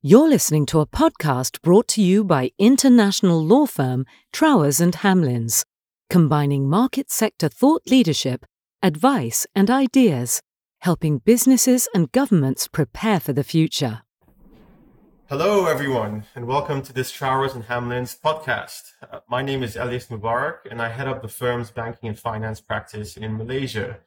You're listening to a podcast brought to you by international law firm Trowers and Hamlins, combining market sector thought leadership, advice, and ideas, helping businesses and governments prepare for the future. Hello, everyone, and welcome to this Trowers and Hamlins podcast. Uh, my name is Elias Mubarak, and I head up the firm's banking and finance practice in Malaysia.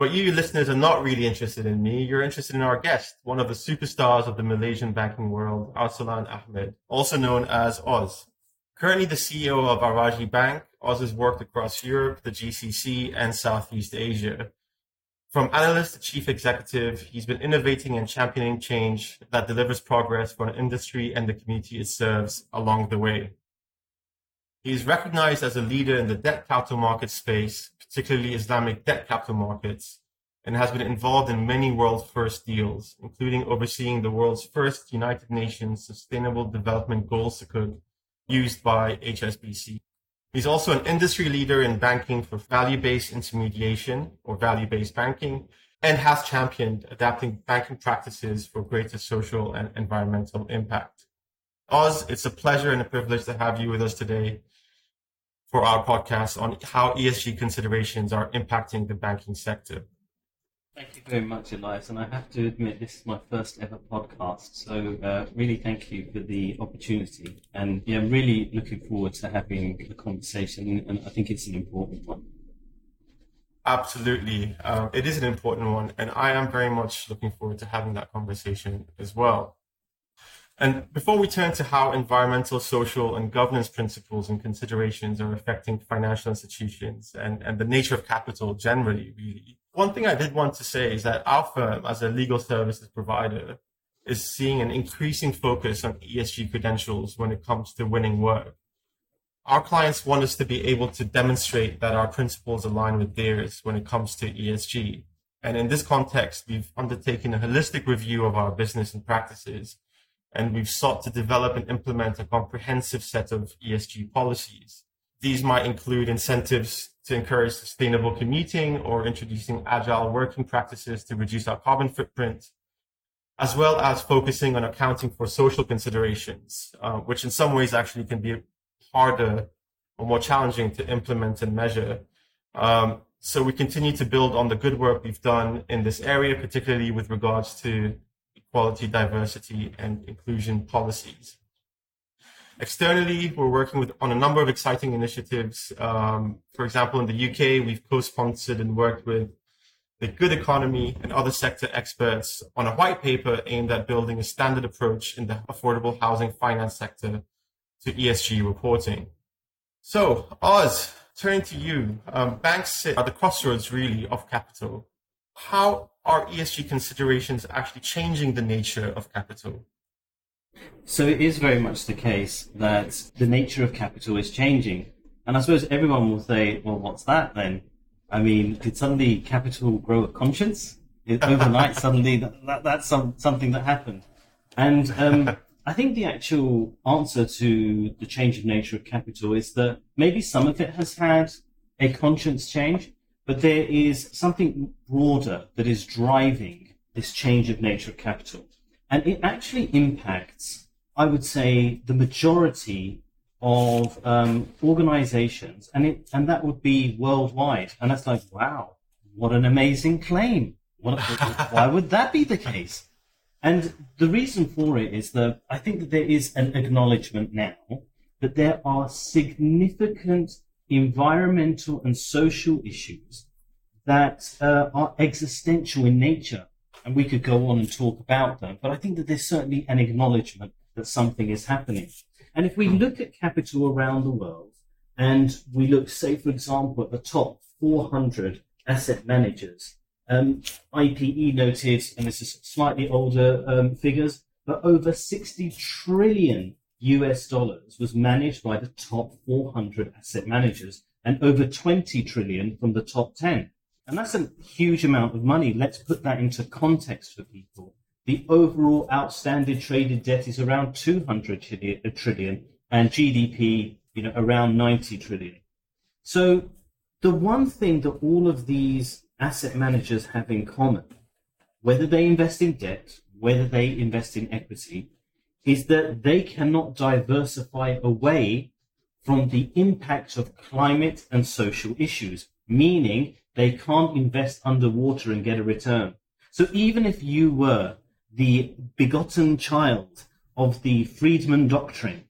But you listeners are not really interested in me. You're interested in our guest, one of the superstars of the Malaysian banking world, Arsalan Ahmed, also known as Oz. Currently the CEO of Al Rajhi Bank, Oz has worked across Europe, the GCC, and Southeast Asia. From analyst to chief executive, he's been innovating and championing change that delivers progress for an industry and the community it serves along the way. He is recognized as a leader in the debt capital market space, particularly Islamic debt capital markets, and has been involved in many world first deals, including overseeing the world's first United Nations Sustainable Development Goals Sukuk used by HSBC. He's also an industry leader in banking for value-based intermediation or value-based banking and has championed adapting banking practices for greater social and environmental impact. Oz, it's a pleasure and a privilege to have you with us today for our podcast on how ESG considerations are impacting the banking sector. Thank you very much, Elias. And I have to admit, this is my first ever podcast. So, uh, really thank you for the opportunity. And yeah, I'm really looking forward to having the conversation. And I think it's an important one. Absolutely. Um, it is an important one. And I am very much looking forward to having that conversation as well. And before we turn to how environmental, social, and governance principles and considerations are affecting financial institutions and, and the nature of capital generally, really, one thing I did want to say is that our firm, as a legal services provider, is seeing an increasing focus on ESG credentials when it comes to winning work. Our clients want us to be able to demonstrate that our principles align with theirs when it comes to ESG. And in this context, we've undertaken a holistic review of our business and practices and we've sought to develop and implement a comprehensive set of ESG policies. These might include incentives to encourage sustainable commuting or introducing agile working practices to reduce our carbon footprint, as well as focusing on accounting for social considerations, uh, which in some ways actually can be harder or more challenging to implement and measure. Um, so we continue to build on the good work we've done in this area, particularly with regards to equality, diversity, and inclusion policies. Externally, we're working with, on a number of exciting initiatives. Um, for example, in the UK, we've co-sponsored and worked with the Good Economy and other sector experts on a white paper aimed at building a standard approach in the affordable housing finance sector to ESG reporting. So, Oz, turning to you, um, banks sit at the crossroads really of capital. How are ESG considerations actually changing the nature of capital? So it is very much the case that the nature of capital is changing. And I suppose everyone will say, well, what's that then? I mean, did suddenly capital grow a conscience? Overnight, suddenly that, that, that's some, something that happened. And um, I think the actual answer to the change of nature of capital is that maybe some of it has had a conscience change, but there is something broader that is driving this change of nature of capital. And it actually impacts, I would say, the majority of um, organizations, and it and that would be worldwide. And that's like, wow, what an amazing claim! What, why would that be the case? And the reason for it is that I think that there is an acknowledgement now that there are significant environmental and social issues that uh, are existential in nature. And we could go on and talk about them, but I think that there's certainly an acknowledgement that something is happening. And if we look at capital around the world, and we look, say, for example, at the top 400 asset managers, um, IPE noted, and this is slightly older um, figures, but over 60 trillion US dollars was managed by the top 400 asset managers and over 20 trillion from the top 10. And that's a huge amount of money. Let's put that into context for people. The overall outstanding traded debt is around 200 uh, trillion and GDP, you know, around 90 trillion. So the one thing that all of these asset managers have in common, whether they invest in debt, whether they invest in equity is that they cannot diversify away from the impact of climate and social issues, meaning they can't invest underwater and get a return. So even if you were the begotten child of the Friedman Doctrine,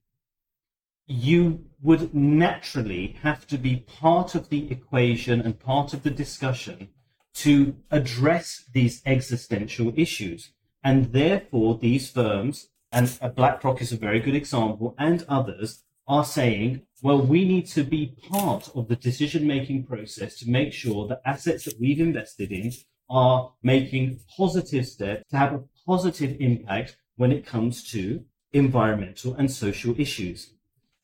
you would naturally have to be part of the equation and part of the discussion to address these existential issues. And therefore, these firms, and uh, BlackRock is a very good example, and others are saying, well, we need to be part of the decision making process to make sure that assets that we've invested in are making positive steps to have a positive impact when it comes to environmental and social issues.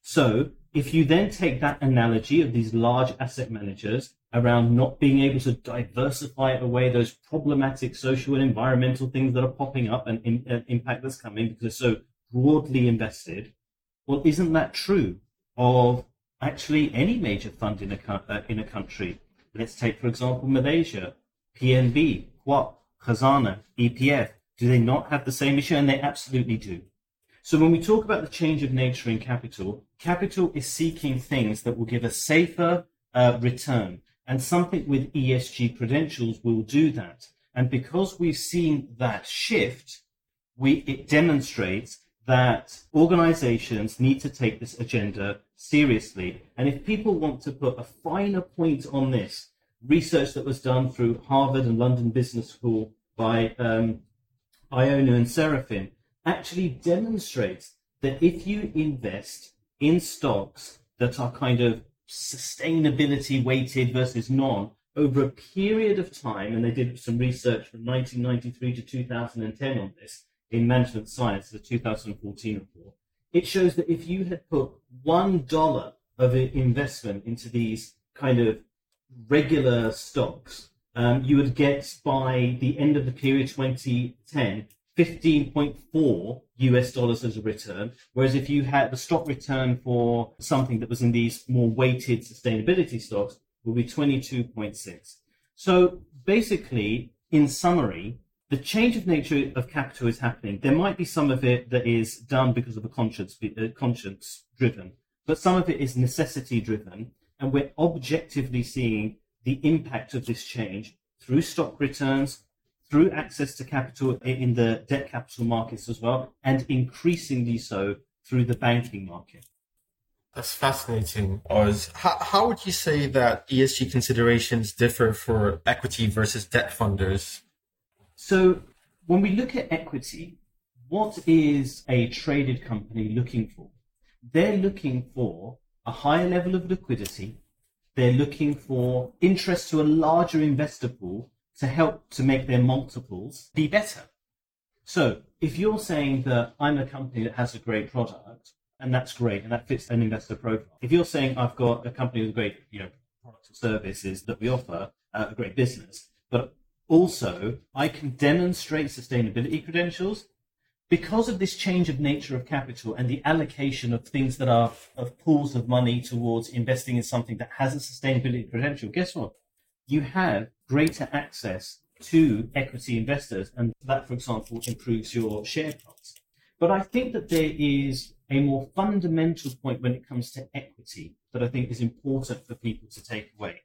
So if you then take that analogy of these large asset managers around not being able to diversify away those problematic social and environmental things that are popping up and in, uh, impact that's coming because they're so broadly invested, well, isn't that true of actually any major fund in a, uh, in a country? Let's take, for example, Malaysia, PNB, KWAP, Khazanah, EPF. Do they not have the same issue? And they absolutely do. So when we talk about the change of nature in capital, capital is seeking things that will give a safer uh, return. And something with ESG credentials will do that. And because we've seen that shift, we, it demonstrates that organizations need to take this agenda seriously. And if people want to put a finer point on this, research that was done through Harvard and London Business School by um, Ioannou and Serafeim actually demonstrates that if you invest in stocks that are kind of sustainability weighted versus non over a period of time, and they did some research from 1993 to 2010 on this in Management Science, the 2014 report, it shows that if you had put one dollar of investment into these kind of regular stocks, um, you would get by the end of the period 2010 15.4 US dollars as a return. Whereas if you had the stock return for something that was in these more weighted sustainability stocks will be 22.6. So basically, in summary, the change of nature of capital is happening. There might be some of it that is done because of a conscience, uh, conscience driven, but some of it is necessity driven. And we're objectively seeing the impact of this change through stock returns, through access to capital in the debt capital markets as well, and increasingly so through the banking market. That's fascinating, Oz. How, how would you say that ESG considerations differ for equity versus debt funders? So, when we look at equity, what is a traded company looking for? They're looking for a higher level of liquidity. They're looking for interest to a larger investor pool to help to make their multiples be better. So if you're saying that I'm a company that has a great product, and that's great, and that fits an investor profile. If you're saying I've got a company with great, you know, products or services that we offer, uh, a great business, but also I can demonstrate sustainability credentials because of this change of nature of capital and the allocation of things that are of pools of money towards investing in something that has a sustainability credential. Guess what? You have greater access to equity investors, and that, for example, improves your share price. But I think that there is a more fundamental point when it comes to equity that I think is important for people to take away.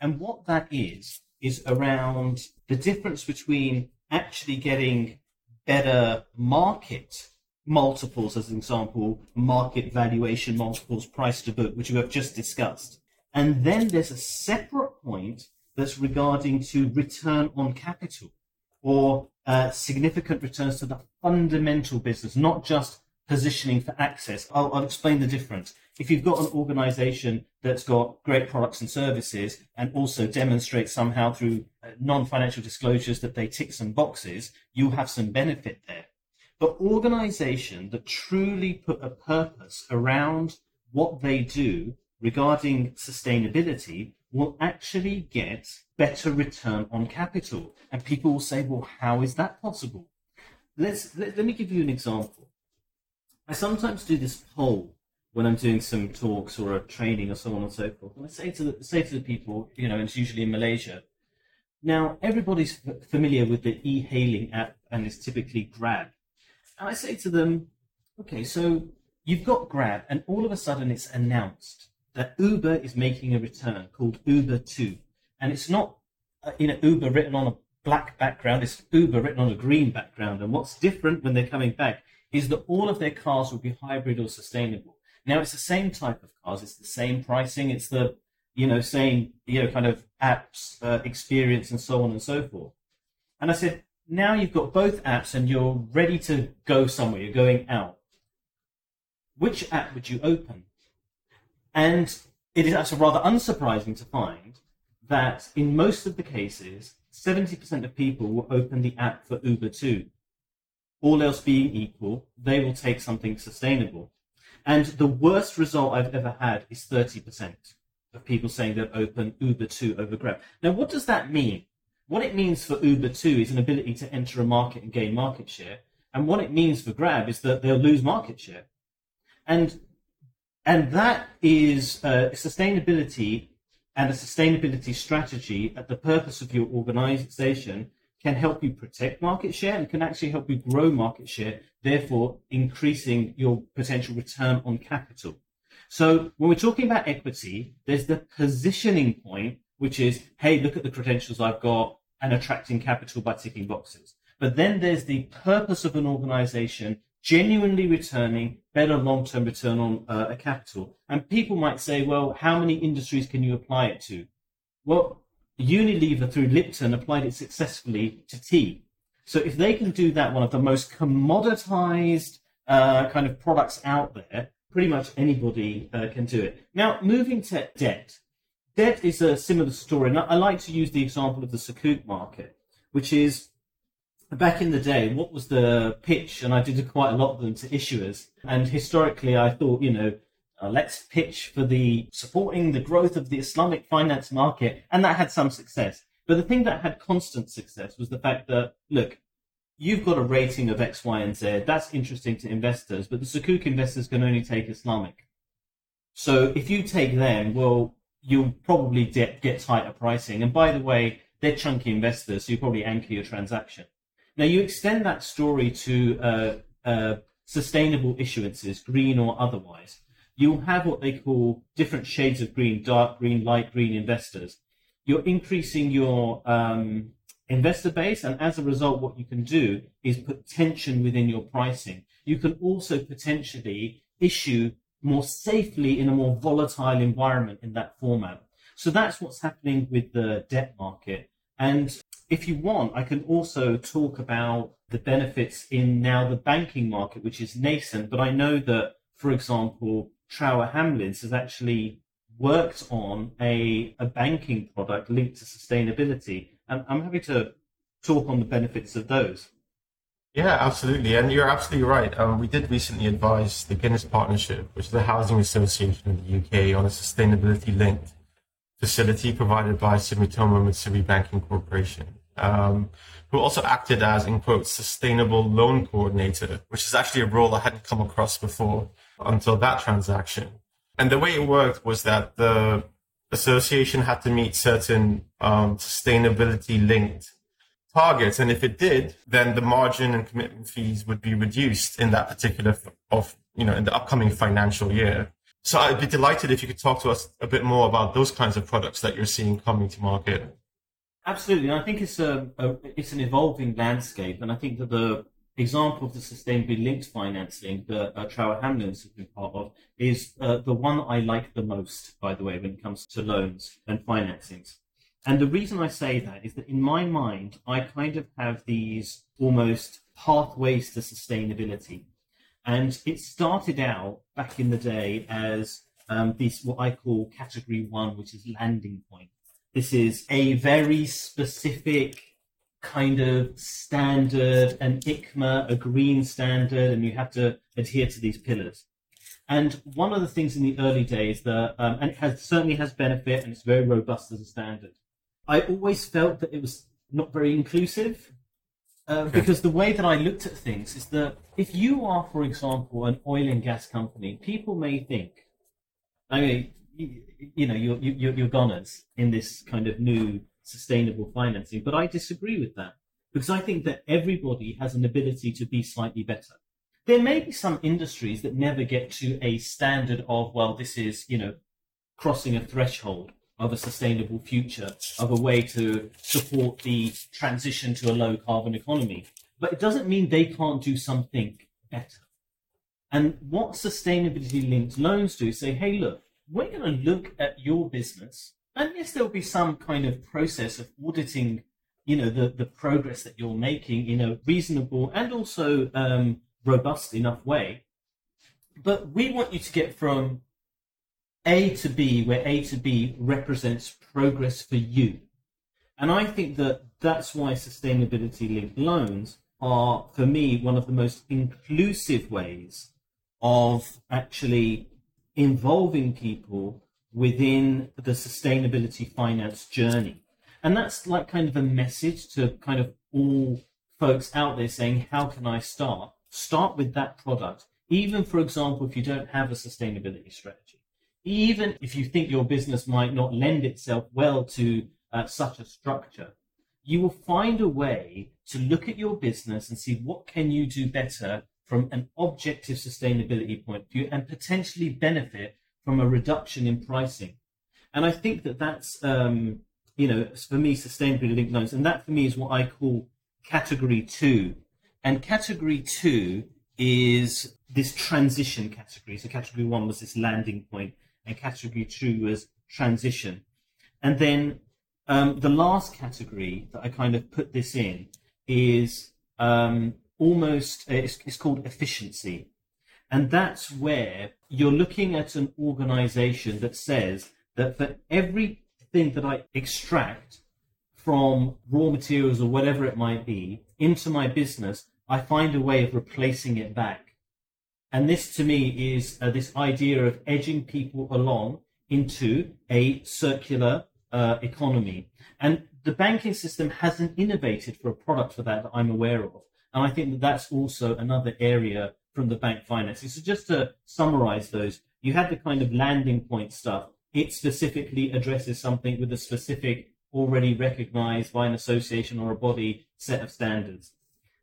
And what that is, is around the difference between actually getting better market multiples, as an example, market valuation multiples, price to book, which we have just discussed. And then there's a separate point that's regarding to return on capital or uh, significant returns to the fundamental business, not just positioning for access. I'll, I'll, explain the difference. If you've got an organization that's got great products and services and also demonstrates somehow through uh, non-financial disclosures that they tick some boxes, you'll have some benefit there. But organizations that truly put a purpose around what they do regarding sustainability will actually get better return on capital. And people will say, well, how is that possible? Let's, let, let me give you an example. I sometimes do this poll when I'm doing some talks or a training or so on and so forth. And I say to the, say to the people, you know, it's usually in Malaysia, Now, everybody's familiar with the e-hailing app and it's typically Grab. And I say to them, okay, so you've got Grab and all of a sudden it's announced that Uber is making a return called Uber 2. And it's not, uh, you know, Uber written on a black background, it's Uber written on a green background. And what's different when they're coming back is that all of their cars will be hybrid or sustainable. Now it's the same type of cars, it's the same pricing, it's the you know same you know kind of apps uh, experience and so on and so forth. And I said, now you've got both apps and you're ready to go somewhere, you're going out. Which app would you open? And it is actually rather unsurprising to find that in most of the cases, 70% of people will open the app for Uber 2. all else being equal, they will take something sustainable. And the worst result I've ever had is 30% of people saying they'll open Uber 2 over Grab. Now, what does that mean? What it means for Uber 2 is an ability to enter a market and gain market share. And what it means for Grab is that they'll lose market share. And, and that is uh, sustainability and a sustainability strategy at the purpose of your organization can help you protect market share and can actually help you grow market share, therefore increasing your potential return on capital. So when we're talking about equity, there's the positioning point, which is, hey, look at the credentials I've got and attracting capital by ticking boxes. But then there's the purpose of an organization genuinely returning better long-term return on uh, a capital. And people might say, well, how many industries can you apply it to? Well, Unilever through Lipton applied it successfully to tea. So if they can do that, one of the most commoditized uh, kind of products out there, pretty much anybody uh, can do it. Now, moving to debt. Debt is a similar story, and I like to use the example of the Sukuk market, which is back in the day, what was the pitch? And I did quite a lot of them to issuers. And historically, I thought, you know, uh, let's pitch for the supporting the growth of the Islamic finance market, and that had some success. But the thing that had constant success was the fact that look, you've got a rating of X, Y, and Z. That's interesting to investors, but the Sukuk investors can only take Islamic. So if you take them, well, you'll probably get, get tighter pricing. And by the way, they're chunky investors, so you probably anchor your transaction. Now you extend that story to uh, uh, sustainable issuances, green or otherwise you'll have what they call different shades of green, dark green, light green investors. You're increasing your um, investor base, and as a result, what you can do is put tension within your pricing. You can also potentially issue more safely in a more volatile environment in that format. So that's what's happening with the debt market. And if you want, I can also talk about the benefits in now the banking market, which is nascent. But I know that, for example, Trower Hamlins has actually worked on a, a banking product linked to sustainability. And I'm happy to talk on the benefits of those. Yeah, absolutely. And you're absolutely right. Um, we did recently advise the Guinness Partnership, which is the housing association in the UK, on a sustainability linked facility provided by Sumitomo Mitsui Banking Corporation, um, who also acted as, in quotes, sustainable loan coordinator, which is actually a role I hadn't come across before until that transaction. And the way it worked was that the association had to meet certain um, sustainability linked targets. And if it did, then the margin and commitment fees would be reduced in that particular of, you know, in the upcoming financial year. So I'd be delighted if you could talk to us a bit more about those kinds of products that you're seeing coming to market. Absolutely. And I think it's a, a it's an evolving landscape. And I think that the example of the sustainably linked financing that uh, Trower Hamlins has been part of is uh, the one I like the most, by the way, when it comes to loans and financings. And the reason I say that is that in my mind, I kind of have these almost pathways to sustainability. And it started out back in the day as um, this, what I call category one, which is landing point. This is a very specific kind of standard, an ICMA, a green standard, and you have to adhere to these pillars. And one of the things in the early days that, um, and it has certainly has benefit and it's very robust as a standard. I always felt that it was not very inclusive uh, because the way that I looked at things is that if you are, for example, an oil and gas company, people may think, I mean, you, know, you're, you're, you're goners in this kind of new sustainable financing. But I disagree with that because I think that everybody has an ability to be slightly better. There may be some industries that never get to a standard of, well, this is, you know, crossing a threshold of a sustainable future, of a way to support the transition to a low carbon economy. But it doesn't mean they can't do something better. And what sustainability linked loans do say, hey, look, we're going to look at your business. And yes, there'll be some kind of process of auditing, you know, the, the progress that you're making in a reasonable and also um, robust enough way. But we want you to get from A to B, where A to B represents progress for you. And I think that that's why sustainability linked loans are, for me, one of the most inclusive ways of actually involving people within the sustainability finance journey. And that's like kind of a message to kind of all folks out there saying, how can I start? Start with that product. Even, for example, if you don't have a sustainability strategy, even if you think your business might not lend itself well to uh, such a structure, you will find a way to look at your business and see what can you do better from an objective sustainability point of view and potentially benefit from a reduction in pricing. And I think that that's, um, you know, for me, sustainability linked loans. And that for me is what I call category two. And category two is this transition category. So category one was this landing point and category two was transition. And then um, the last category that I kind of put this in is um, almost uh, it's, it's called efficiency. And that's where you're looking at an organization that says that for everything that i extract from raw materials or whatever it might be into my business i find a way of replacing it back. And this to me is uh, this idea of edging people along into a circular uh, economy. And the banking system hasn't innovated for a product for that that i'm aware of and I think that that's also another area from the bank financing. So just to summarize those, you had the kind of landing point stuff. It specifically addresses something with a specific, already recognized by an association or a body set of standards.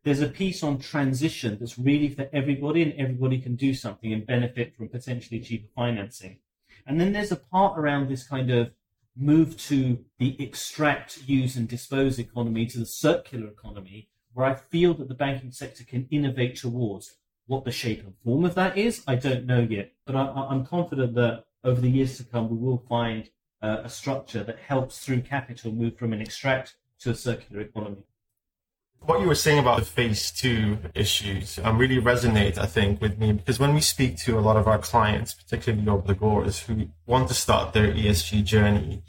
There's a piece on transition that's really for everybody and everybody can do something and benefit from potentially cheaper financing. And then there's a part around this kind of move to the extract, use and dispose economy to the circular economy where I feel that the banking sector can innovate towards. What the shape and form of that is, I don't know yet, but I, am confident that over the years to come, we will find uh, a structure that helps through capital move from an extract to a circular economy. What you were saying about the phase two issues um, really resonates, I think, with me because when we speak to a lot of our clients, particularly obligors who want to start their ESG journey,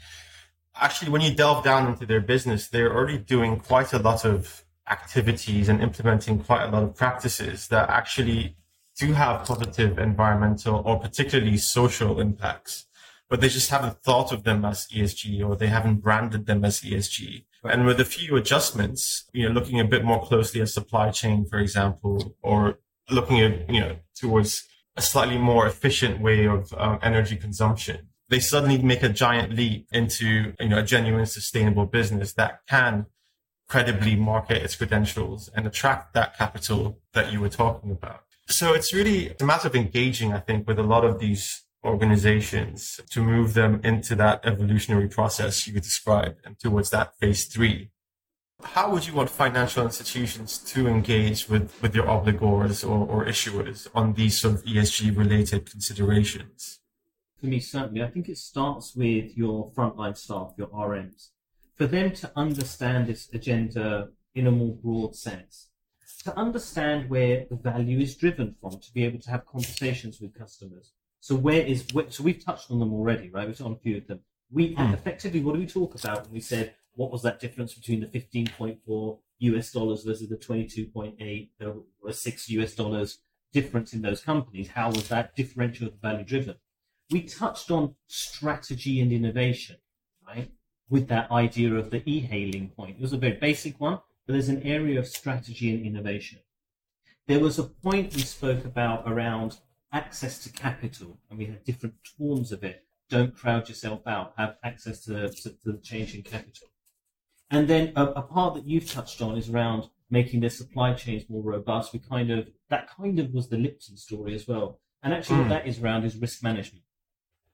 actually, when you delve down into their business, they're already doing quite a lot of activities and implementing quite a lot of practices that actually do have positive environmental or particularly social impacts, but they just haven't thought of them as ESG or they haven't branded them as ESG. And with a few adjustments, you know, looking a bit more closely at supply chain, for example, or looking at, you know, towards a slightly more efficient way of um, energy consumption, they suddenly make a giant leap into, you know, a genuine sustainable business that can credibly market its credentials and attract that capital that you were talking about. So it's really a matter of engaging, I think, with a lot of these organizations to move them into that evolutionary process you described and towards that phase three. How would you want financial institutions to engage with, with your obligors or, or issuers on these sort of ESG related considerations? For me, certainly, I think it starts with your frontline staff, your RMs for them to understand this agenda in a more broad sense, to understand where the value is driven from, to be able to have conversations with customers. So where is so we've touched on them already, right? We've on a few of them. We mm. effectively what do we talk about when we said what was that difference between the 15.4 US dollars versus the 22.8 or 6 US dollars difference in those companies? How was that differential value driven? We touched on strategy and innovation, right? With that idea of the e-hailing point. It was a very basic one, but there's an area of strategy and innovation. There was a point we spoke about around access to capital, and we had different forms of it. Don't crowd yourself out. Have access to, to, to the change in capital. And then a, a part that you've touched on is around making their supply chains more robust. We kind of that kind of was the Lipton story as well. And actually, mm. what hmm. that is around is risk management,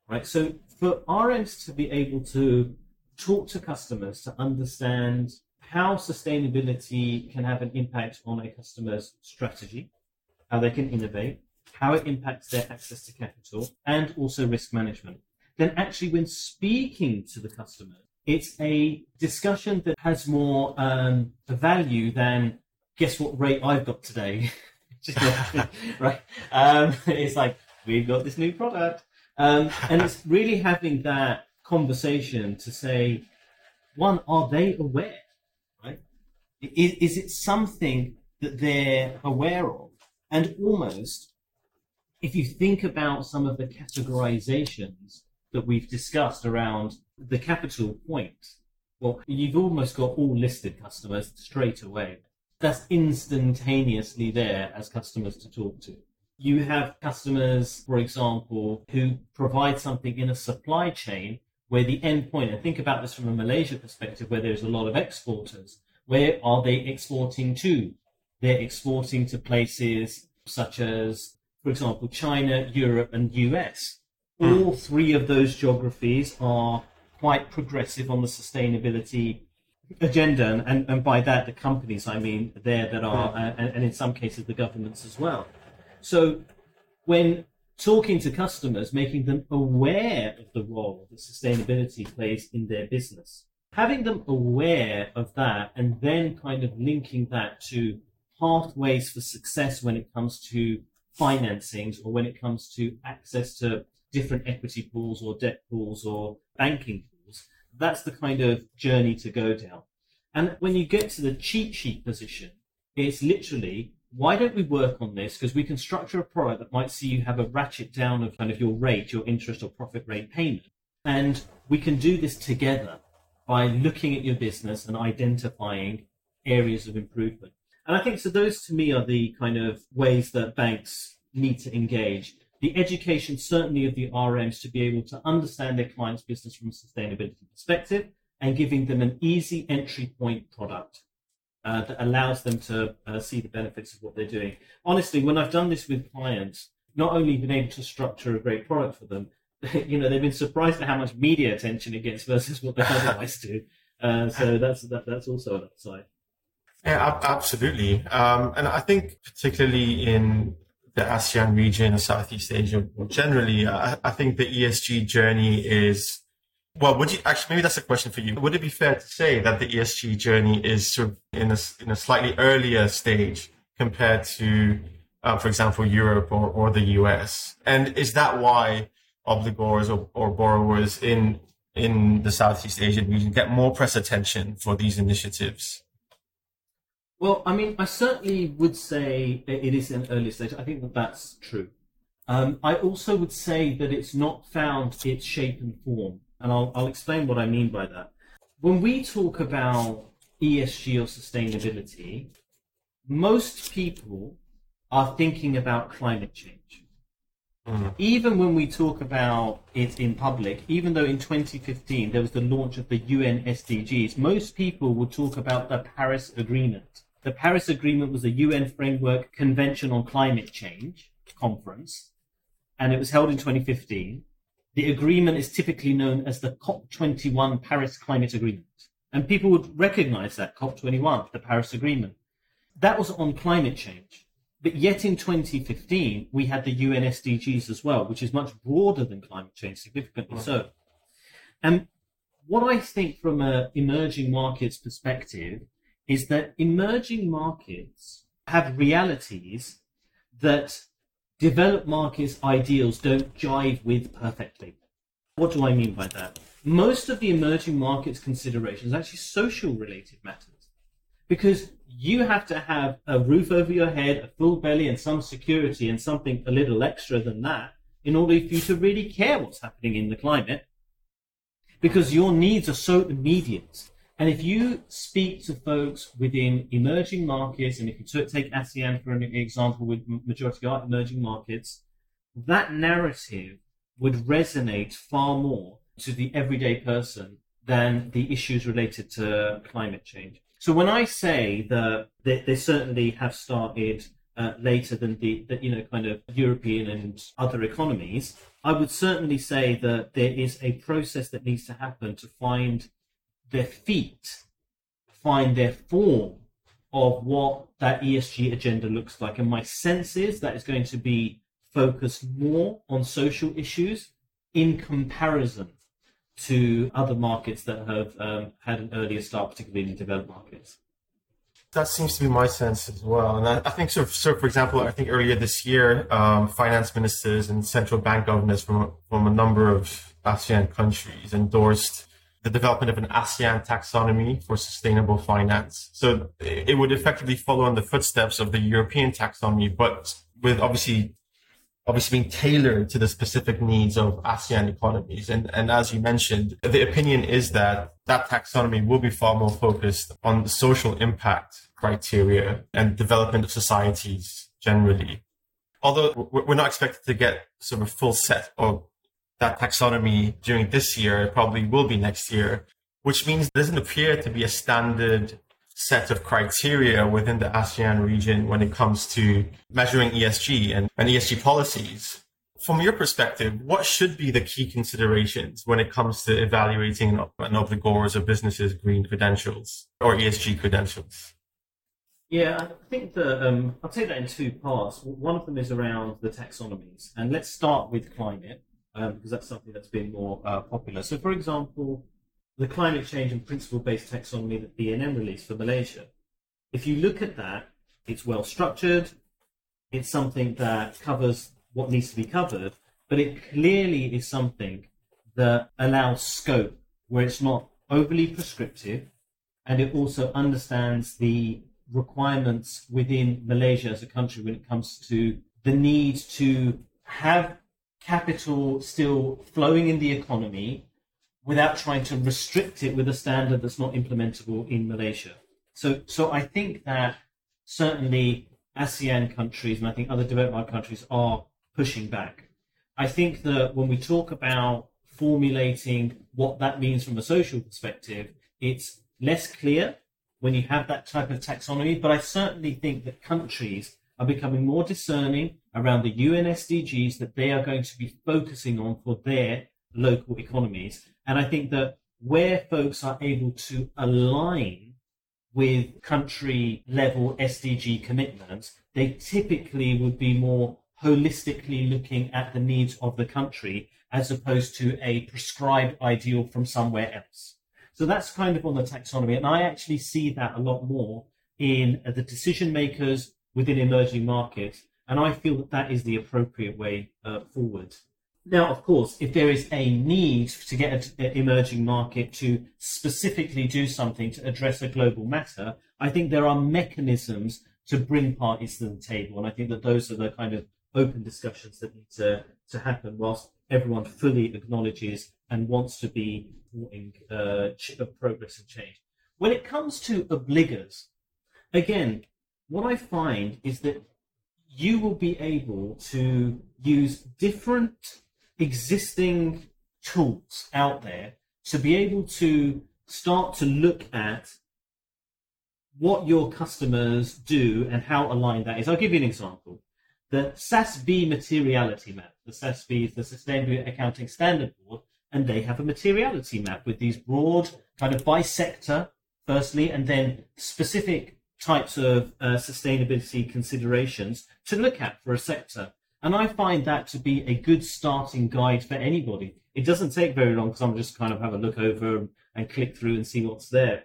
right? So for RMs to be able to talk to customers to understand how sustainability can have an impact on a customer's strategy, how they can innovate, how it impacts their access to capital, and also risk management. Then actually, when speaking to the customer, it's a discussion that has more um, value than guess what rate I've got today. right? Um, it's like we've got this new product, um, and it's really having that conversation to say, one, are they aware? Right? Is, is it something that they're aware of? And almost, if you think about some of the categorizations that we've discussed around the capital point, well, you've almost got all listed customers straight away. That's instantaneously there as customers to talk to. You have customers, for example, who provide something in a supply chain where the end point, and think about this from a Malaysia perspective, where there's a lot of exporters. Where are they exporting to? They're exporting to places such as, for example, China, Europe, and US. Mm. All three of those geographies are quite progressive on the sustainability agenda, and, and, and by that, the companies, I mean, there that are, mm. and, and in some cases, the governments as well. So when talking to customers, making them aware of the role that sustainability plays in their business, having them aware of that, and then kind of linking that to pathways for success when it comes to financings or when it comes to access to different equity pools or debt pools or banking pools. That's the kind of journey to go down. And when you get to the cheat sheet position, it's literally why don't we work on this? Because we can structure a product that might see you have a ratchet down of kind of your rate, your interest or profit rate payment. And we can do this together by looking at your business and identifying areas of improvement. And I think so those to me are the kind of ways that banks need to engage the education certainly of the RMs to be able to understand their client's business from a sustainability perspective and giving them an easy entry point product uh, that allows them to uh, see the benefits of what they're doing. Honestly, when I've done this with clients, not only been able to structure a great product for them, you know, they've been surprised at how much media attention it gets versus what they otherwise do. Uh, so that's that, that's also an upside. Yeah, absolutely. Um, and I think particularly in the ASEAN region Southeast Asia generally, I, I think the ESG journey is well, would you actually maybe that's a question for you. Would it be fair to say that the ESG journey is sort of in a, in a slightly earlier stage compared to, uh, for example, Europe or, or the US? And is that why obligors or, or borrowers in in the Southeast Asian region get more press attention for these initiatives? Well, I mean, I certainly would say it is an early stage. I think that that's true. Um, I also would say that it's not found its shape and form, and I'll, I'll explain what I mean by that. When we talk about ESG or sustainability, most people are thinking about climate change. Mm. Even when we talk about it in public, even though in 2015 there was the launch of the UN SDGs, most people would talk about the Paris Agreement. The Paris Agreement was a UN Framework Convention on Climate Change conference, and it was held in 2015. The agreement is typically known as the COP21 Paris Climate Agreement. And people would recognize that COP21, the Paris Agreement. That was on climate change. But yet in 2015, we had the UN SDGs as well, which is much broader than climate change, significantly so. And what I think from an emerging markets perspective is that emerging markets have realities that developed markets ideals don't jive with perfectly. What do I mean by that? Most of the emerging markets considerations are actually social related matters because you have to have a roof over your head, a full belly, and some security, and something a little extra than that in order for you to really care what's happening in the climate because your needs are so immediate and if you speak to folks within emerging markets, and if you take ASEAN for an example with majority are emerging markets, that narrative would resonate far more to the everyday person than the issues related to climate change. So when I say that they, they certainly have started uh, later than the, the, you know kind of European and other economies, I would certainly say that there is a process that needs to happen to find their feet, find their form of what that ESG agenda looks like. And my sense is that it's going to be focused more on social issues in comparison to other markets that have um, had an earlier start, particularly in developed markets. That seems to be my sense as well. And I, I think, so, so, for example, I think earlier this year, um, finance ministers and central bank governors from, from a number of ASEAN countries endorsed the development of an ASEAN taxonomy for sustainable finance. So it would effectively follow in the footsteps of the European taxonomy, but with obviously obviously being tailored to the specific needs of ASEAN economies. And, and as you mentioned, the opinion is that that taxonomy will be far more focused on the social impact criteria and development of societies generally. Although we're not expected to get sort of a full set of that taxonomy during this year, it probably will be next year, which means there doesn't appear to be a standard set of criteria within the ASEAN region when it comes to measuring ESG and, and ESG policies. From your perspective, what should be the key considerations when it comes to evaluating an, obligor's or business's green credentials or ESG credentials? Yeah, I think that um, I'll take that in two parts. One of them is around the taxonomies, and let's start with climate um, because that's something that's been more uh, popular. So, for example, the climate change and principle-based taxonomy that BNM released for Malaysia. If you look at that, it's well structured. It's something that covers what needs to be covered, but it clearly is something that allows scope where it's not overly prescriptive, and it also understands the requirements within Malaysia as a country when it comes to the need to have capital still flowing in the economy without trying to restrict it with a standard that's not implementable in Malaysia. So, so I think that certainly ASEAN countries and I think other developed countries are pushing back. I think that when we talk about formulating what that means from a social perspective, it's less clear when you have that type of taxonomy. But I certainly think that countries are becoming more discerning around the UN SDGs that they are going to be focusing on for their local economies. And I think that where folks are able to align with country level SDG commitments, they typically would be more holistically looking at the needs of the country as opposed to a prescribed ideal from somewhere else. So that's kind of on the taxonomy. And I actually see that a lot more in the decision makers within emerging markets. And I feel that that is the appropriate way uh, forward. Now, of course, if there is a need to get an emerging market to specifically do something to address a global matter, I think there are mechanisms to bring parties to the table. And I think that those are the kind of open discussions that need to, to happen whilst everyone fully acknowledges and wants to be supporting uh, progress and change. When it comes to obligors, again, what I find is that you will be able to use different existing tools out there to be able to start to look at what your customers do and how aligned that is. I'll give you an example. The SASB materiality map. The SASB is the Sustainability Accounting Standard Board, and they have a materiality map with these broad kind of by sector, firstly, and then specific types of uh, sustainability considerations to look at for a sector. And I find that to be a good starting guide for anybody. It doesn't take very long because I'm just kind of have a look over and click through and see what's there.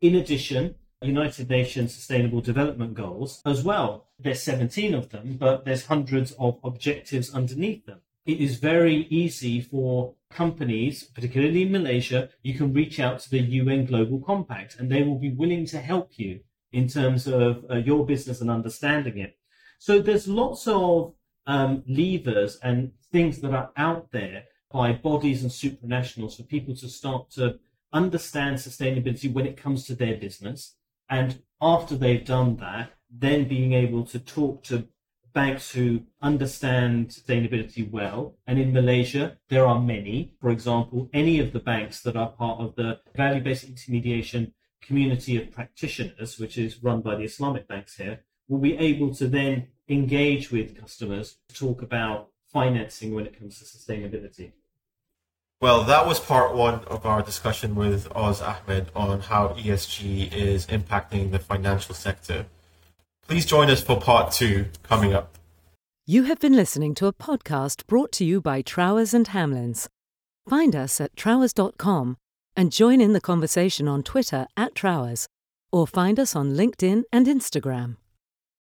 In addition, United Nations Sustainable Development Goals as well. There's 17 of them, but there's hundreds of objectives underneath them. It is very easy for companies, particularly in Malaysia, you can reach out to the UN Global Compact and they will be willing to help you in terms of uh, your business and understanding it. So there's lots of um, levers and things that are out there by bodies and supranationals for people to start to understand sustainability when it comes to their business. And after they've done that, then being able to talk to banks who understand sustainability well. And in Malaysia, there are many. For example, any of the banks that are part of the value based intermediation community of practitioners, which is run by the Islamic banks here, will be able to then engage with customers to talk about financing when it comes to sustainability. Well, that was part one of our discussion with Oz Ahmed on how ESG is impacting the financial sector. Please join us for part two coming up. You have been listening to a podcast brought to you by Trowers and Hamlins. Find us at trowers.com and join in the conversation on Twitter at Trowers or find us on LinkedIn and Instagram.